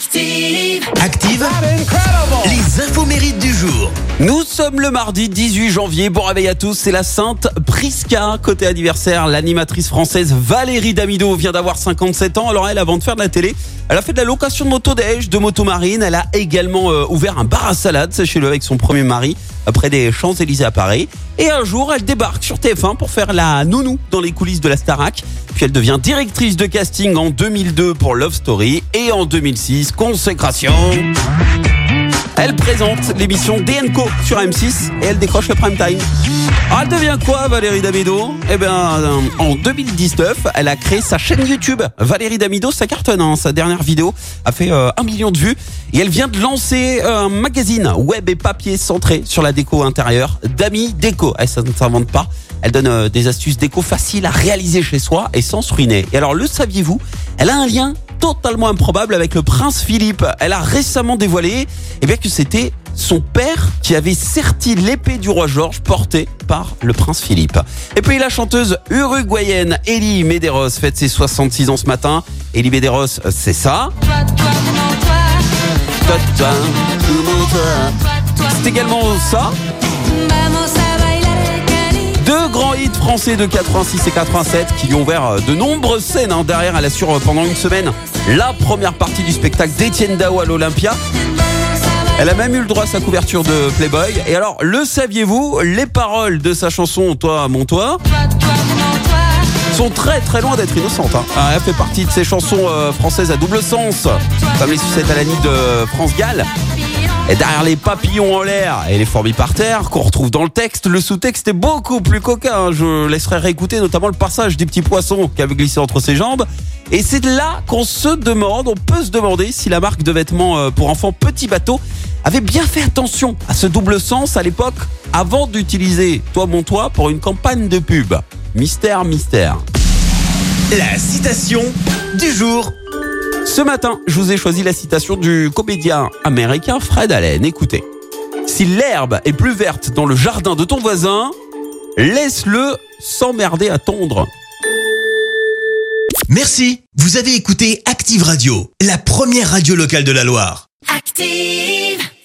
Active. Active, les infos mérites du jour. Nous sommes le mardi 18 janvier. Bon réveil à tous. C'est la Sainte Prisca. Côté anniversaire, l'animatrice française Valérie Damido vient d'avoir 57 ans. Alors elle, avant de faire de la télé, elle a fait de la location de moto de moto marine. Elle a également euh, ouvert un bar à salade, sachez-le, avec son premier mari, près des Champs-Élysées à Paris. Et un jour, elle débarque sur TF1 pour faire la nounou dans les coulisses de la Starac. Puis elle devient directrice de casting en 2002 pour Love Story et en 2006, consécration. Elle présente l'émission DNCO sur M6 et elle décroche le prime time. Alors elle devient quoi Valérie Damido? Eh bien euh, en 2019, elle a créé sa chaîne YouTube. Valérie Damido, ça cartonne. Sa dernière vidéo a fait euh, un million de vues et elle vient de lancer un magazine web et papier centré sur la déco intérieure. Dami Déco. Elle ça ne s'invente pas. Elle donne euh, des astuces déco faciles à réaliser chez soi et sans se ruiner. Et alors le saviez-vous? Elle a un lien totalement improbable avec le prince Philippe. Elle a récemment dévoilé eh bien, que c'était son père qui avait serti l'épée du roi George portée par le prince Philippe. Et puis la chanteuse uruguayenne Elie Medeiros fête ses 66 ans ce matin. Elie Medeiros, c'est ça. C'est également ça. Français de 86 et 87 qui lui ont ouvert de nombreuses scènes. hein. Derrière, elle assure pendant une semaine la première partie du spectacle d'Étienne Dao à l'Olympia. Elle a même eu le droit à sa couverture de Playboy. Et alors, le saviez-vous Les paroles de sa chanson Toi, mon toi sont très très loin d'être innocentes. hein. Ah, Elle fait partie de ces chansons euh, françaises à double sens, comme les sucettes à la de France Gall. Et derrière les papillons en l'air et les fourmis par terre qu'on retrouve dans le texte, le sous-texte est beaucoup plus coquin. hein. Je laisserai réécouter notamment le passage des petits poissons qui avaient glissé entre ses jambes. Et c'est là qu'on se demande, on peut se demander si la marque de vêtements euh, pour enfants Petit Bateau avait bien fait attention à ce double sens à l'époque avant d'utiliser Toi mon toi pour une campagne de pub. Mystère, mystère. La citation du jour. Ce matin, je vous ai choisi la citation du comédien américain Fred Allen. Écoutez. Si l'herbe est plus verte dans le jardin de ton voisin, laisse-le s'emmerder à tondre. Merci. Vous avez écouté Active Radio, la première radio locale de la Loire. Active.